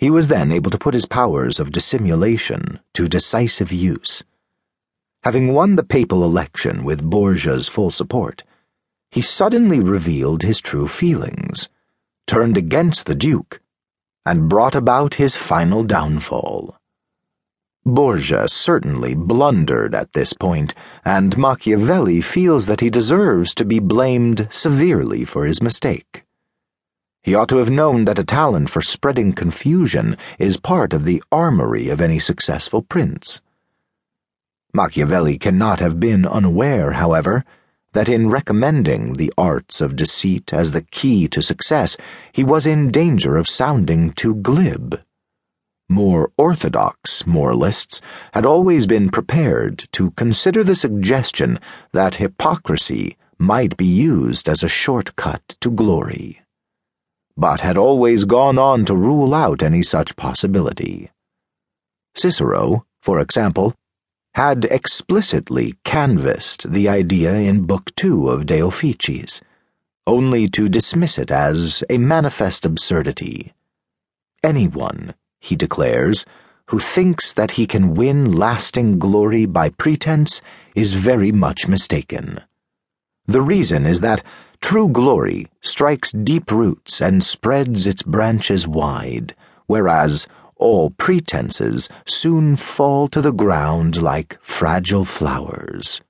He was then able to put his powers of dissimulation to decisive use. Having won the papal election with Borgia's full support, he suddenly revealed his true feelings, turned against the Duke, and brought about his final downfall. Borgia certainly blundered at this point, and Machiavelli feels that he deserves to be blamed severely for his mistake. He ought to have known that a talent for spreading confusion is part of the armory of any successful prince. Machiavelli cannot have been unaware, however, that in recommending the arts of deceit as the key to success, he was in danger of sounding too glib. More orthodox moralists had always been prepared to consider the suggestion that hypocrisy might be used as a shortcut to glory but had always gone on to rule out any such possibility. Cicero, for example, had explicitly canvassed the idea in Book Two of De Officiis, only to dismiss it as a manifest absurdity. Anyone, he declares, who thinks that he can win lasting glory by pretense is very much mistaken. The reason is that True glory strikes deep roots and spreads its branches wide, whereas all pretenses soon fall to the ground like fragile flowers.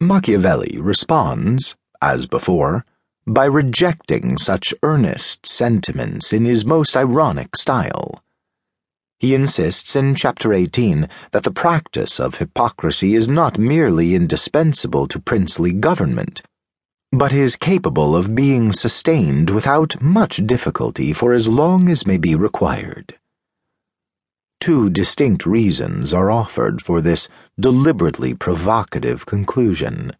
Machiavelli responds, as before, by rejecting such earnest sentiments in his most ironic style. He insists in chapter 18 that the practice of hypocrisy is not merely indispensable to princely government but is capable of being sustained without much difficulty for as long as may be required. Two distinct reasons are offered for this deliberately provocative conclusion.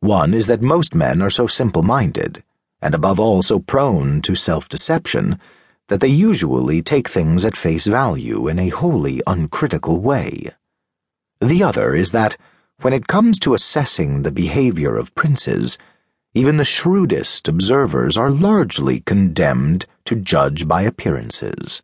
One is that most men are so simple minded, and above all so prone to self deception, that they usually take things at face value in a wholly uncritical way. The other is that, when it comes to assessing the behavior of princes, even the shrewdest observers are largely condemned to judge by appearances.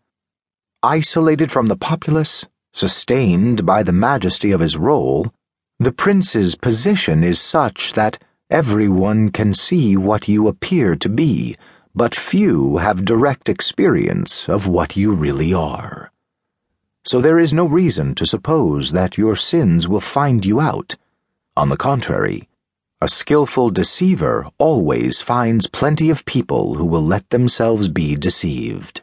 Isolated from the populace, sustained by the majesty of his role, the prince's position is such that everyone can see what you appear to be, but few have direct experience of what you really are. So there is no reason to suppose that your sins will find you out. On the contrary, a skillful deceiver always finds plenty of people who will let themselves be deceived.